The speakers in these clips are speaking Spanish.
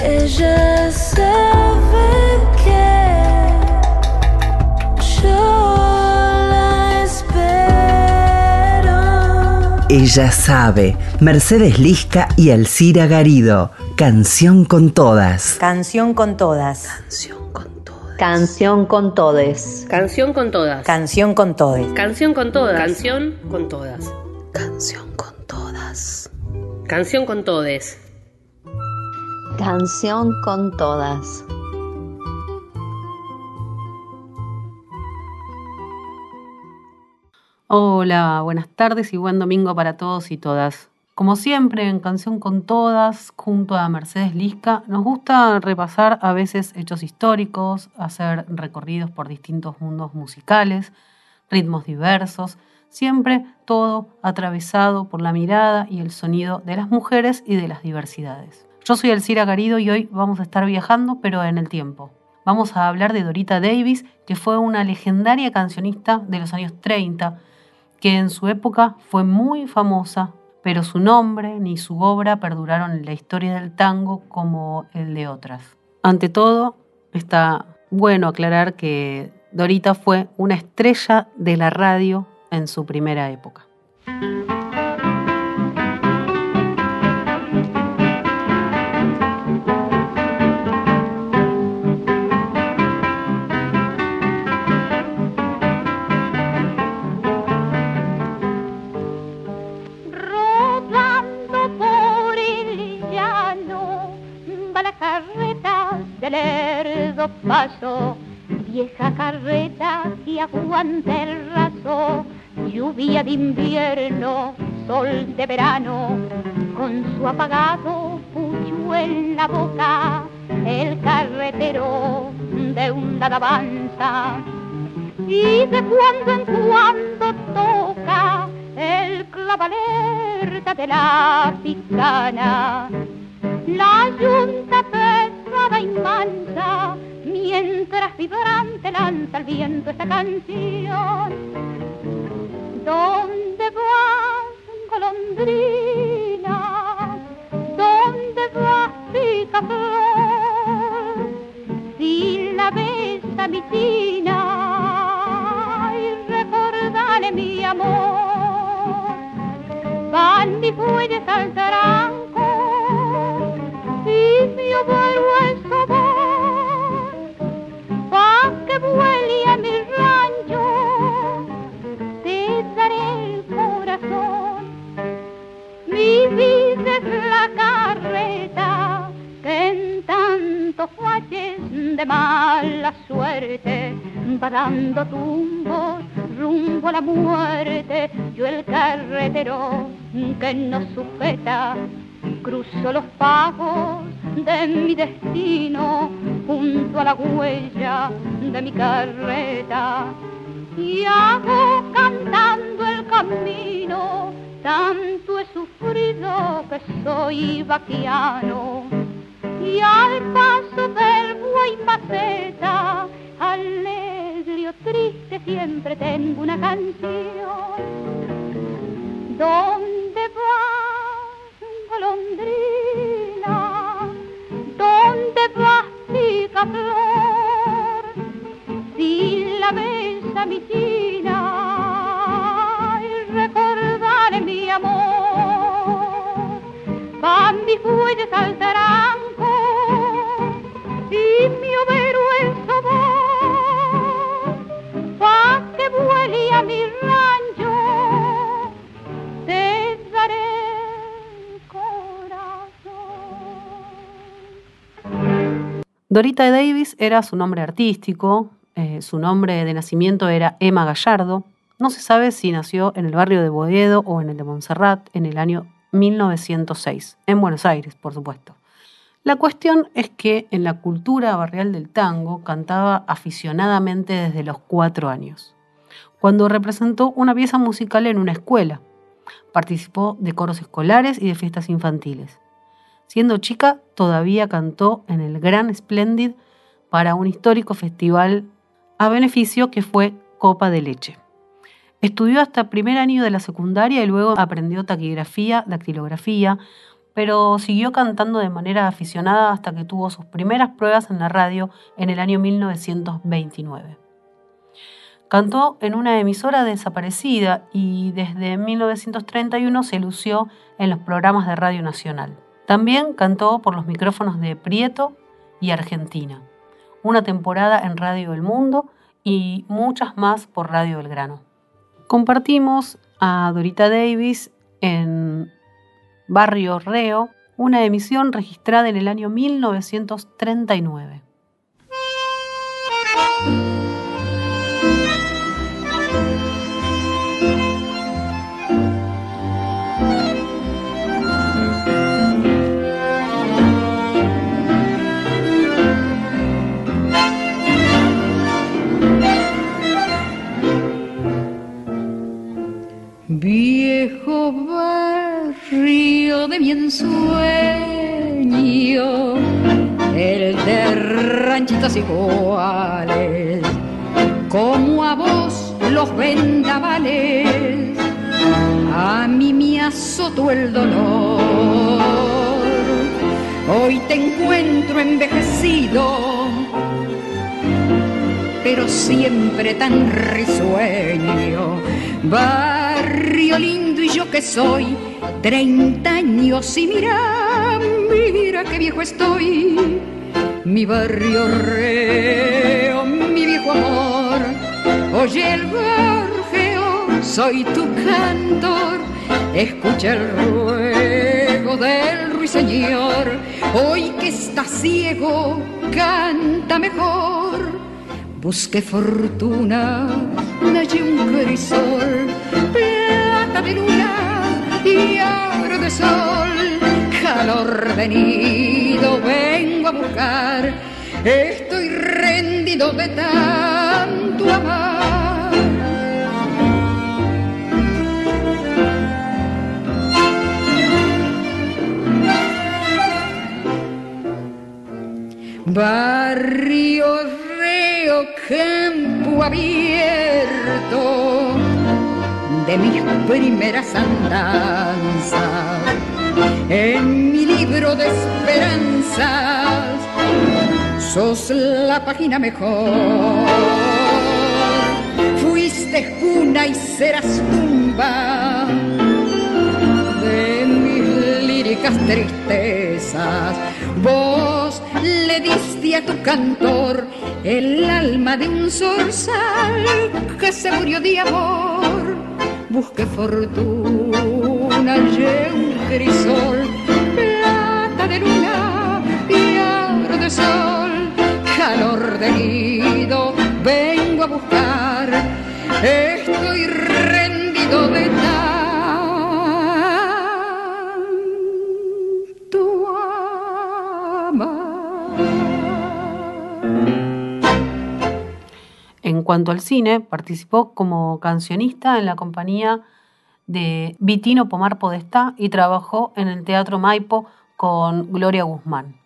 Ella sabe que yo la espero. Ella sabe. Mercedes Lisca y Alcira Garido. Canción con todas. Canción con todas. Canción con todas. Canción con todes. Canción con todas. Canción con todes. Canción con todas. Canción con todas. Canción con todas. Canción con todes. Canción con todas. Hola, buenas tardes y buen domingo para todos y todas. Como siempre, en Canción con Todas, junto a Mercedes Lisca, nos gusta repasar a veces hechos históricos, hacer recorridos por distintos mundos musicales, ritmos diversos, siempre todo atravesado por la mirada y el sonido de las mujeres y de las diversidades. Yo soy Elcira Garido y hoy vamos a estar viajando, pero en el tiempo. Vamos a hablar de Dorita Davis, que fue una legendaria cancionista de los años 30, que en su época fue muy famosa, pero su nombre ni su obra perduraron en la historia del tango como el de otras. Ante todo, está bueno aclarar que Dorita fue una estrella de la radio en su primera época. La carreta del lerdo paso, vieja carreta que aguanta el raso, lluvia de invierno, sol de verano, con su apagado pucho en la boca, el carretero de un lado avanza y de cuando en cuando toca el clavalerta de la picana. La yunta mientras vibrante lanza el viento esta canción. ¿Dónde vas, golondrina? ¿Dónde vas, picaflor? Si la ves a mi tina y recordale mi amor. Van mis bueyes al taranco y mi abuelo es la carreta que en tantos valles de mala suerte va dando tumbos rumbo a la muerte. Yo el carretero que nos sujeta cruzo los pagos de mi destino junto a la huella de mi carreta y hago cantando el camino tanto he sufrido que soy vaquiano y al paso del buey maceta alegre o triste siempre tengo una canción ¿Dónde vas, golondrina? ¿Dónde vas, picaflor? Si la ves a mi tina bueyes al y mi mi rancho te daré corazón. Dorita Davis era su nombre artístico, eh, su nombre de nacimiento era Emma Gallardo. No se sabe si nació en el barrio de Boedo o en el de Montserrat en el año 1906, en Buenos Aires, por supuesto. La cuestión es que en la cultura barrial del tango cantaba aficionadamente desde los cuatro años, cuando representó una pieza musical en una escuela. Participó de coros escolares y de fiestas infantiles. Siendo chica, todavía cantó en el Gran Splendid para un histórico festival a beneficio que fue Copa de Leche. Estudió hasta primer año de la secundaria y luego aprendió taquigrafía, dactilografía, pero siguió cantando de manera aficionada hasta que tuvo sus primeras pruebas en la radio en el año 1929. Cantó en una emisora desaparecida y desde 1931 se lució en los programas de Radio Nacional. También cantó por los micrófonos de Prieto y Argentina, una temporada en Radio El Mundo y muchas más por Radio Belgrano. Compartimos a Dorita Davis en Barrio Reo, una emisión registrada en el año 1939. Viejo barrio de mi ensueño, el de ranchitas iguales, como a vos los vendavales, a mí me azotó el dolor. Hoy te encuentro envejecido, pero siempre tan risueño. Barrio lindo y yo que soy, 30 años y mira, mira qué viejo estoy. Mi barrio reo, mi viejo amor, oye el gorjeo, soy tu cantor, escucha el ruego del ruiseñor, hoy que estás ciego, canta mejor. Busqué fortuna, hallé un crisol, plata de luna y oro de sol, calor de nido vengo a buscar, estoy rendido de tanto amar. Barrio reo, campo abierto de mis primeras andanzas. En mi libro de esperanzas sos la página mejor. Fuiste cuna y serás tumba de mis líricas tristezas. Vos le diste a tu cantor el alma de un zorzal que se murió de amor. Busqué fortuna, hallé un crisol, plata de luna y oro de sol, calor de nido, vengo a buscar. Estoy rendido cuanto al cine, participó como cancionista en la compañía de Vitino Pomar Podestá y trabajó en el Teatro Maipo con Gloria Guzmán.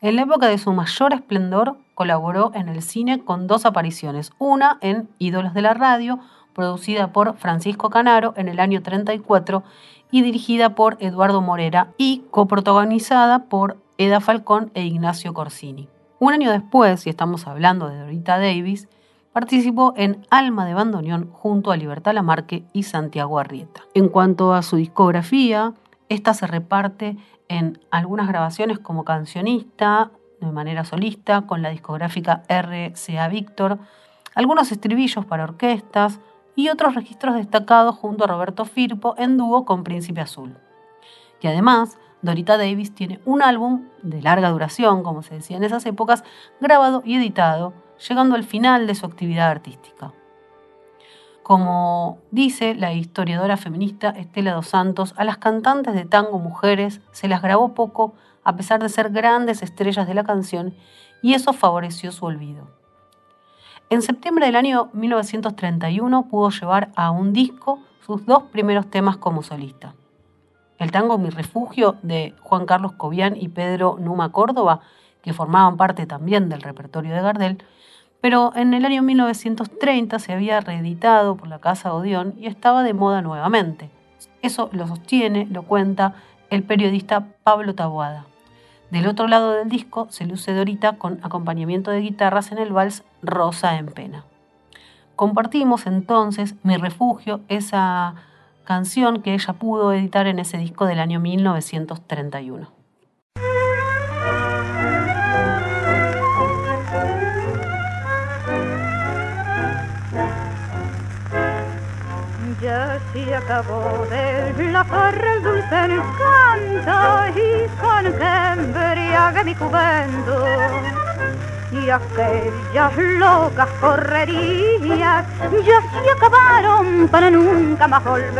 En la época de su mayor esplendor, colaboró en el cine con dos apariciones, una en Ídolos de la Radio, producida por Francisco Canaro en el año 34 y dirigida por Eduardo Morera y coprotagonizada por Eda Falcón e Ignacio Corsini. Un año después, y estamos hablando de Dorita Davis, participó en Alma de Bandoneón junto a Libertad Lamarque y Santiago Arrieta. En cuanto a su discografía, esta se reparte en algunas grabaciones como cancionista, de manera solista, con la discográfica RCA Víctor, algunos estribillos para orquestas y otros registros destacados junto a Roberto Firpo en dúo con Príncipe Azul. Y además, Dorita Davis tiene un álbum de larga duración, como se decía en esas épocas, grabado y editado, llegando al final de su actividad artística. Como dice la historiadora feminista Estela dos Santos, a las cantantes de tango mujeres se las grabó poco a pesar de ser grandes estrellas de la canción y eso favoreció su olvido. En septiembre del año 1931 pudo llevar a un disco sus dos primeros temas como solista. El tango Mi Refugio de Juan Carlos Cobian y Pedro Numa Córdoba, que formaban parte también del repertorio de Gardel, pero en el año 1930 se había reeditado por la Casa Odeón y estaba de moda nuevamente. Eso lo sostiene, lo cuenta el periodista Pablo Taboada. Del otro lado del disco se luce Dorita con acompañamiento de guitarras en el vals Rosa en Pena. Compartimos entonces Mi Refugio, esa canción que ella pudo editar en ese disco del año 1931. Ya se acabó de la farra el dulce encanto y con que embriague mi juventud y aquellas locas correrías ya se acabaron para nunca más volver.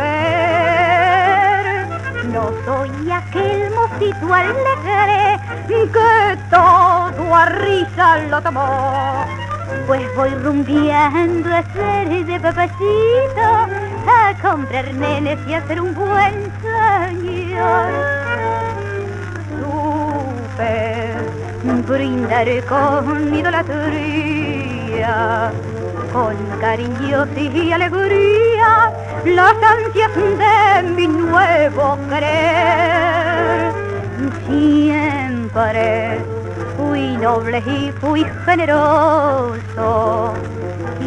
No soy aquel mocito alegre que todo a risa lo tomó. Pues voy rumbiando a ser de papacito, a comprar nenes y a hacer un buen señor. Supe brindar con idolatría, con cariño y alegría, las ansias de mi nuevo querer. Siempre fui noble y fui generoso,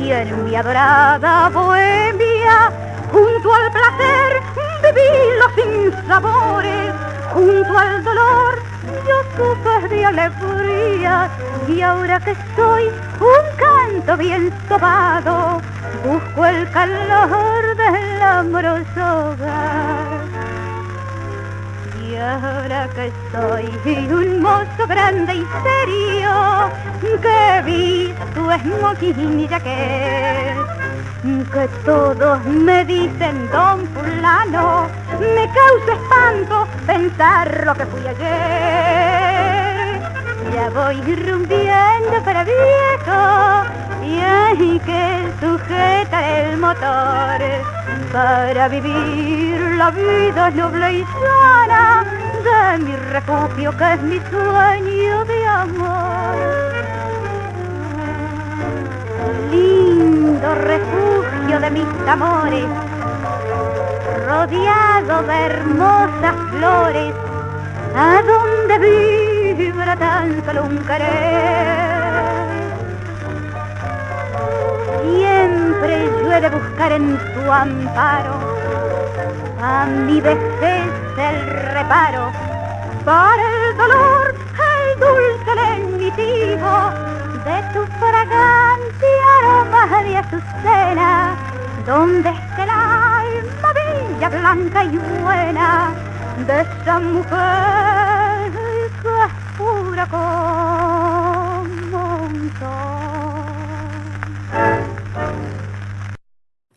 y en mi adorada bohemia, junto al placer, viví los sinsabores, junto al dolor, yo de alegría y ahora que soy un canto bien sobado, busco el calor del amoroso hogar. Y ahora que soy un mozo grande y serio, que visto esmoquín y jaquet, que todos me dicen don fulano, me causa espanto pensar lo que fui ayer. Ya voy rumbiendo para viejo y hay que sujetar el motor para vivir la vida noble y sana de mi refugio que es mi sueño de amor. Lindo refugio de mis amores, rodeado de hermosas flores, a donde vibra tan solo un. Siempre yo he de buscar en tu amparo, a mi vejez el reparo, para el dolor el dulce lenitivo de tu fragante aroma de azucena, donde esté el alma bella, blanca y buena de esa mujer que es pura como un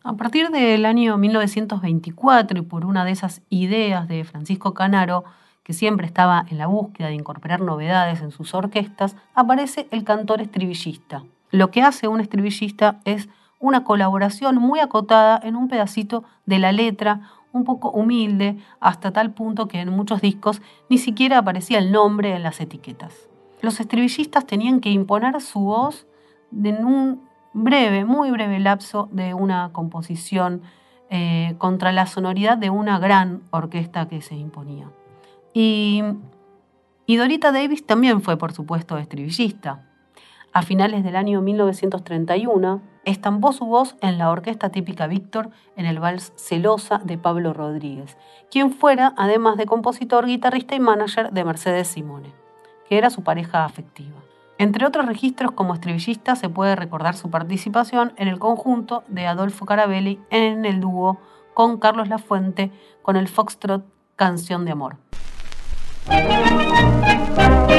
A partir del año 1924 y por una de esas ideas de Francisco Canaro, que siempre estaba en la búsqueda de incorporar novedades en sus orquestas, aparece el cantor estribillista. Lo que hace un estribillista es una colaboración muy acotada en un pedacito de la letra, un poco humilde, hasta tal punto que en muchos discos ni siquiera aparecía el nombre en las etiquetas. Los estribillistas tenían que imponer su voz en un breve, muy breve lapso de una composición eh, contra la sonoridad de una gran orquesta que se imponía. Y, y Dorita Davis también fue, por supuesto, estribillista. A finales del año 1931, estampó su voz en la orquesta típica Víctor en el vals Celosa de Pablo Rodríguez, quien fuera, además de compositor, guitarrista y manager de Mercedes Simone, que era su pareja afectiva. Entre otros registros como estribillista se puede recordar su participación en el conjunto de Adolfo Carabelli en el dúo con Carlos Lafuente con el Foxtrot Canción de Amor. La mujer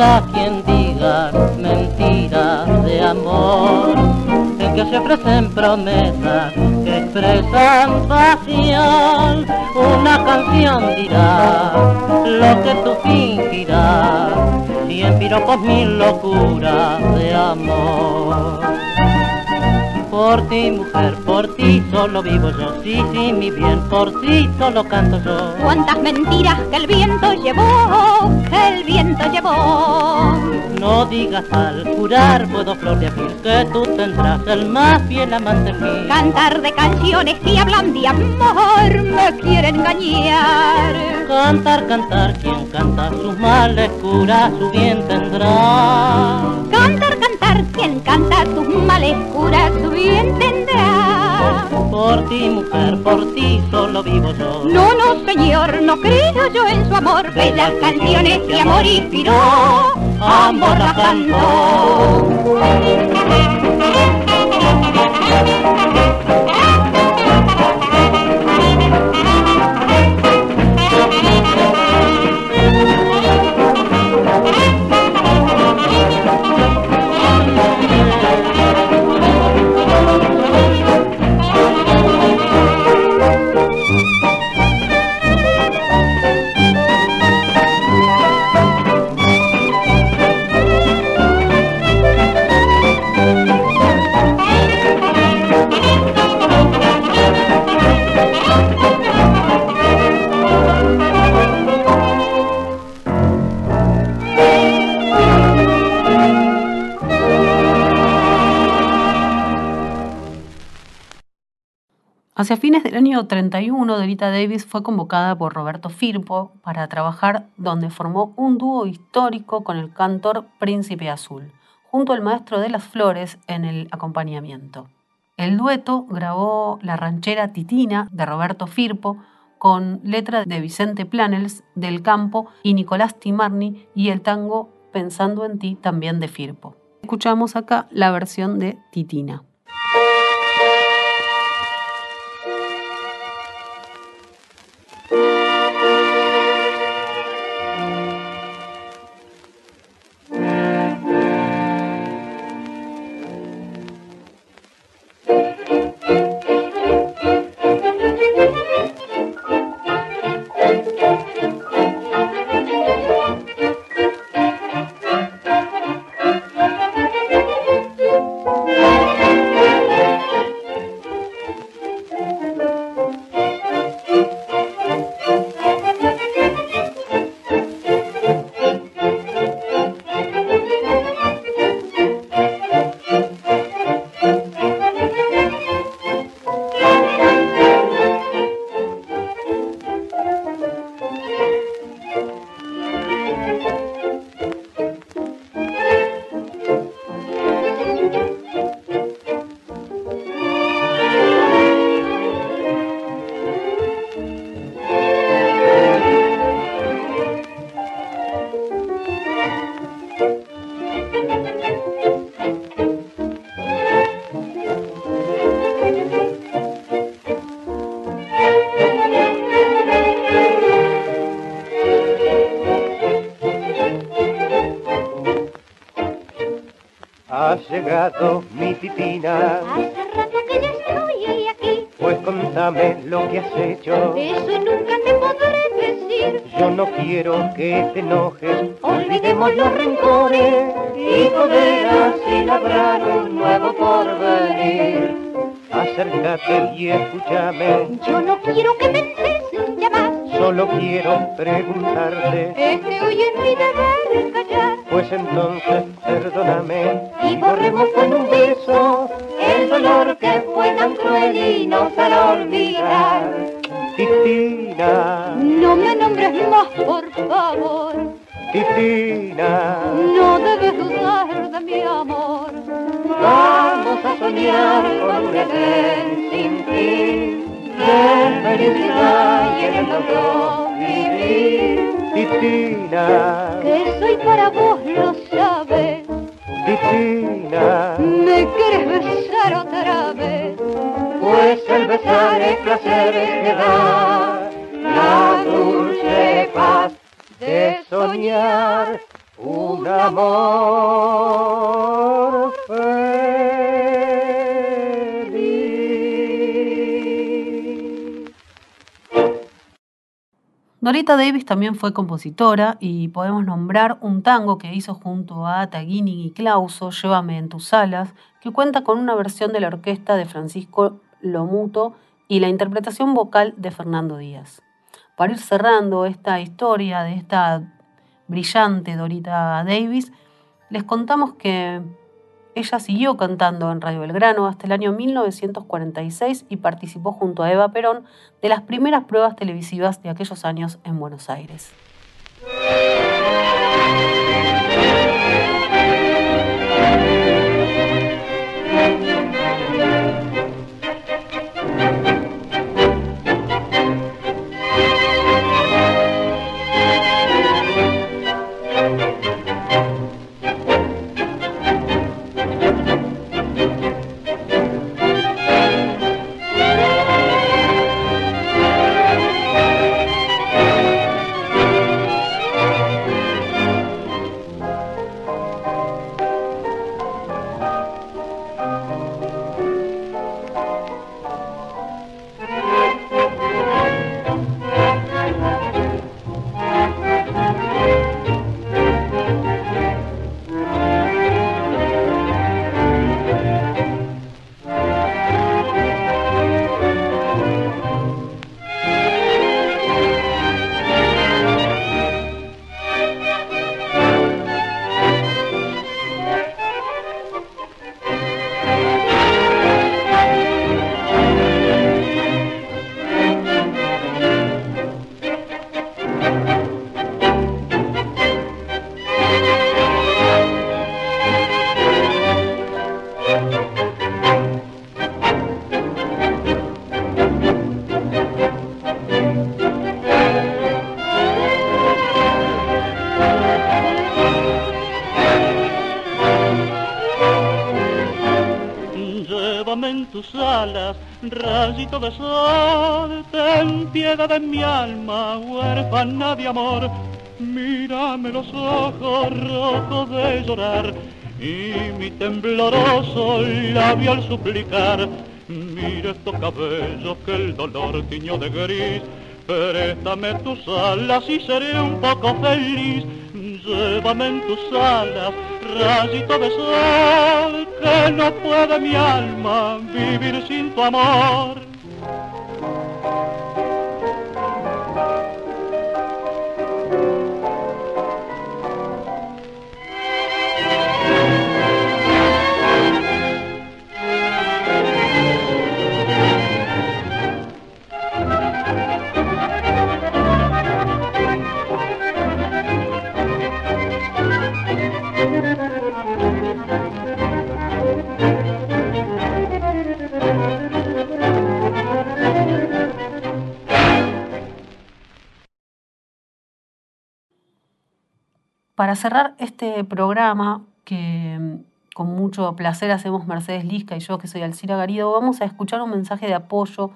a quien diga mentiras de amor, en que se ofrecen promesas que expresan pasión. Una canción dirá lo que tú fingirás, y en piropos mil locuras de amor. Por ti, mujer, por ti solo vivo yo. Sí, sí, mi bien, por ti solo canto yo. Cuántas mentiras que el viento llevó, que el viento llevó. No digas al jurar, puedo flor de abril, que tú tendrás el más fiel amante mío. Cantar de canciones que hablan de amor, me quieren engañar. Cantar, cantar, quien canta sus males cura, su bien tendrá. Cantar, quien canta sus males cura, su bien tendrá. Por ti, mujer, por ti solo vivo yo. No, no, señor, no creo yo en su amor. Bellas canciones que amor inspiró, amor la cantó. Hacia fines del año 31, Delita Davis fue convocada por Roberto Firpo para trabajar donde formó un dúo histórico con el cantor Príncipe Azul, junto al maestro de las flores en el acompañamiento. El dueto grabó la ranchera Titina de Roberto Firpo con letra de Vicente Planels del Campo y Nicolás Timarni y el tango Pensando en ti también de Firpo. Escuchamos acá la versión de Titina. Eso nunca te podré decir. Yo no quiero que te enojes, Olvidemos los rencores y poder así labrar un nuevo porvenir. Acércate y escúchame, Yo no quiero que penses ya más. solo quiero preguntarte, Es que hoy es mi deber callar. pues entonces perdóname Y borremos con un beso el dolor que fue tan cruel y nos hará olvidar. Titina, No me nombres más, por favor. Titina, No debes dudar de mi amor. vamos a soñar con un Edén sin fin de felicidad y en el dolor vivir. Titina, Que soy para vos, lo sabes. Titina, Me quieres besar otra vez. Pues el besar es placer que da la dulce paz de soñar un amor feliz. Dorita Davis también fue compositora y podemos nombrar un tango que hizo junto a Taguini y Clauso, Llévame en tus alas, que cuenta con una versión de la orquesta de Francisco Lomuto y la interpretación vocal de Fernando Díaz. Para ir cerrando esta historia de esta brillante Dorita Davis, les contamos que ella siguió cantando en Radio Belgrano hasta el año 1946 y participó junto a Eva Perón de las primeras pruebas televisivas de aquellos años en Buenos Aires. Rayito de sol, ten piedad de mi alma, huérfana de amor. Mírame los ojos rojos de llorar y mi tembloroso labio al suplicar. Mira estos cabellos que el dolor tiñó de gris, préstame tus alas y seré un poco feliz. Llévame en tus alas, rayito de sol, que no puede mi alma vivir sin tu amor. Para cerrar este programa, que mm, con mucho placer hacemos Mercedes Lisca y yo, que soy Alcira Garido, vamos a escuchar un mensaje de apoyo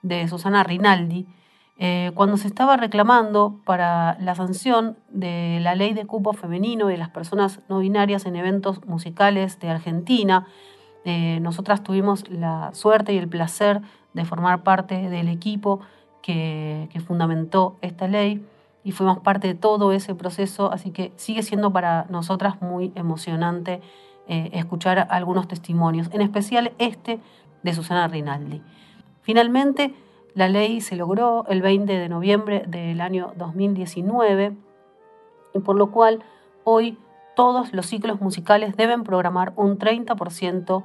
de Susana Rinaldi. Eh, cuando se estaba reclamando para la sanción de la ley de cupo femenino y de las personas no binarias en eventos musicales de Argentina, eh, nosotras tuvimos la suerte y el placer de formar parte del equipo que, que fundamentó esta ley y fuimos parte de todo ese proceso, así que sigue siendo para nosotras muy emocionante eh, escuchar algunos testimonios, en especial este de Susana Rinaldi. Finalmente, la ley se logró el 20 de noviembre del año 2019 y por lo cual hoy todos los ciclos musicales deben programar un 30%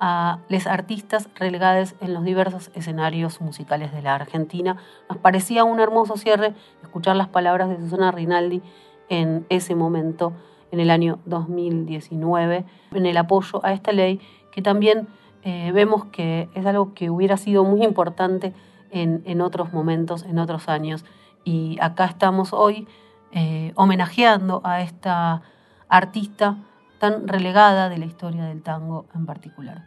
a los artistas relegados en los diversos escenarios musicales de la Argentina. Nos parecía un hermoso cierre escuchar las palabras de Susana Rinaldi en ese momento, en el año 2019, en el apoyo a esta ley, que también eh, vemos que es algo que hubiera sido muy importante en, en, otros momentos, en otros años. Y acá estamos hoy eh, homenajeando a esta artista tan relegada de la historia del tango en particular.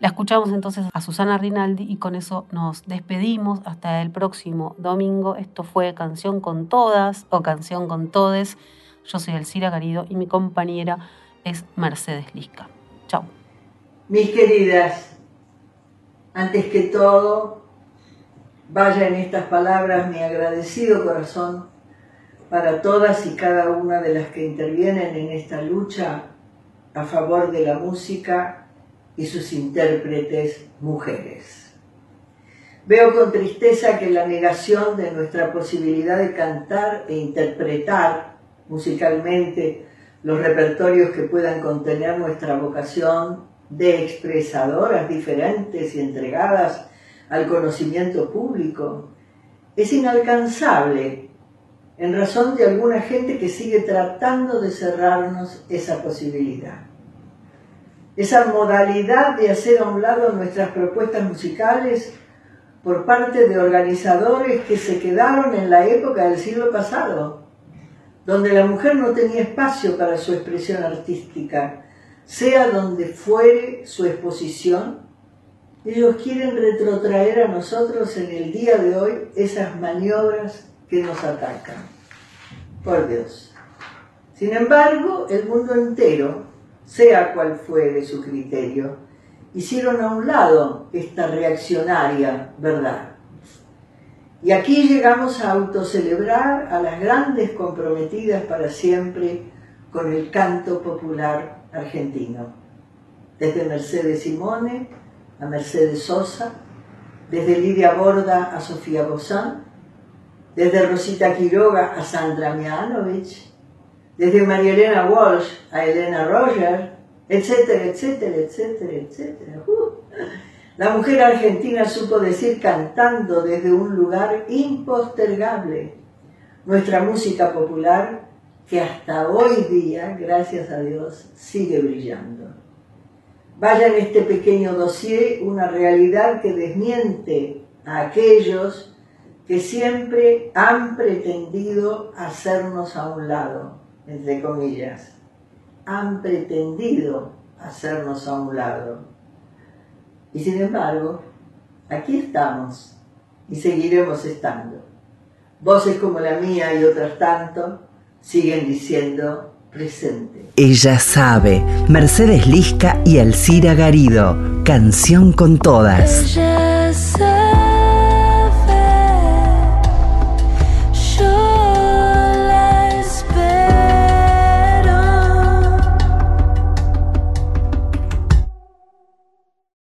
La escuchamos entonces a Susana Rinaldi y con eso nos despedimos hasta el próximo domingo. Esto fue Canción con Todas o Canción con Todes. Yo soy Elcira Garido y mi compañera es Mercedes Lisca. Chau. Mis queridas, antes que todo, vaya en estas palabras mi agradecido corazón para todas y cada una de las que intervienen en esta lucha a favor de la música y sus intérpretes mujeres. Veo con tristeza que la negación de nuestra posibilidad de cantar e interpretar musicalmente los repertorios que puedan contener nuestra vocación de expresadoras diferentes y entregadas al conocimiento público es inalcanzable en razón de alguna gente que sigue tratando de cerrarnos esa posibilidad. Esa modalidad de hacer a un lado nuestras propuestas musicales por parte de organizadores que se quedaron en la época del siglo pasado, donde la mujer no tenía espacio para su expresión artística, sea donde fuere su exposición, ellos quieren retrotraer a nosotros en el día de hoy esas maniobras que nos atacan. Por Dios. Sin embargo, el mundo entero, sea cual fuere su criterio, hicieron a un lado esta reaccionaria verdad. Y aquí llegamos a autocelebrar a las grandes comprometidas para siempre con el canto popular argentino. Desde Mercedes Simone a Mercedes Sosa, desde Lidia Borda a Sofía Bozán, desde Rosita Quiroga a Sandra Mianovich, desde María Elena Walsh a Elena Roger, etcétera, etcétera, etcétera, etcétera. Uh. La mujer argentina supo decir cantando desde un lugar impostergable nuestra música popular que hasta hoy día, gracias a Dios, sigue brillando. Vaya en este pequeño dossier una realidad que desmiente a aquellos que siempre han pretendido hacernos a un lado, entre comillas. Han pretendido hacernos a un lado. Y sin embargo, aquí estamos y seguiremos estando. Voces como la mía y otras tanto siguen diciendo presente. Ella sabe, Mercedes Lisca y Alcira Garido, canción con todas.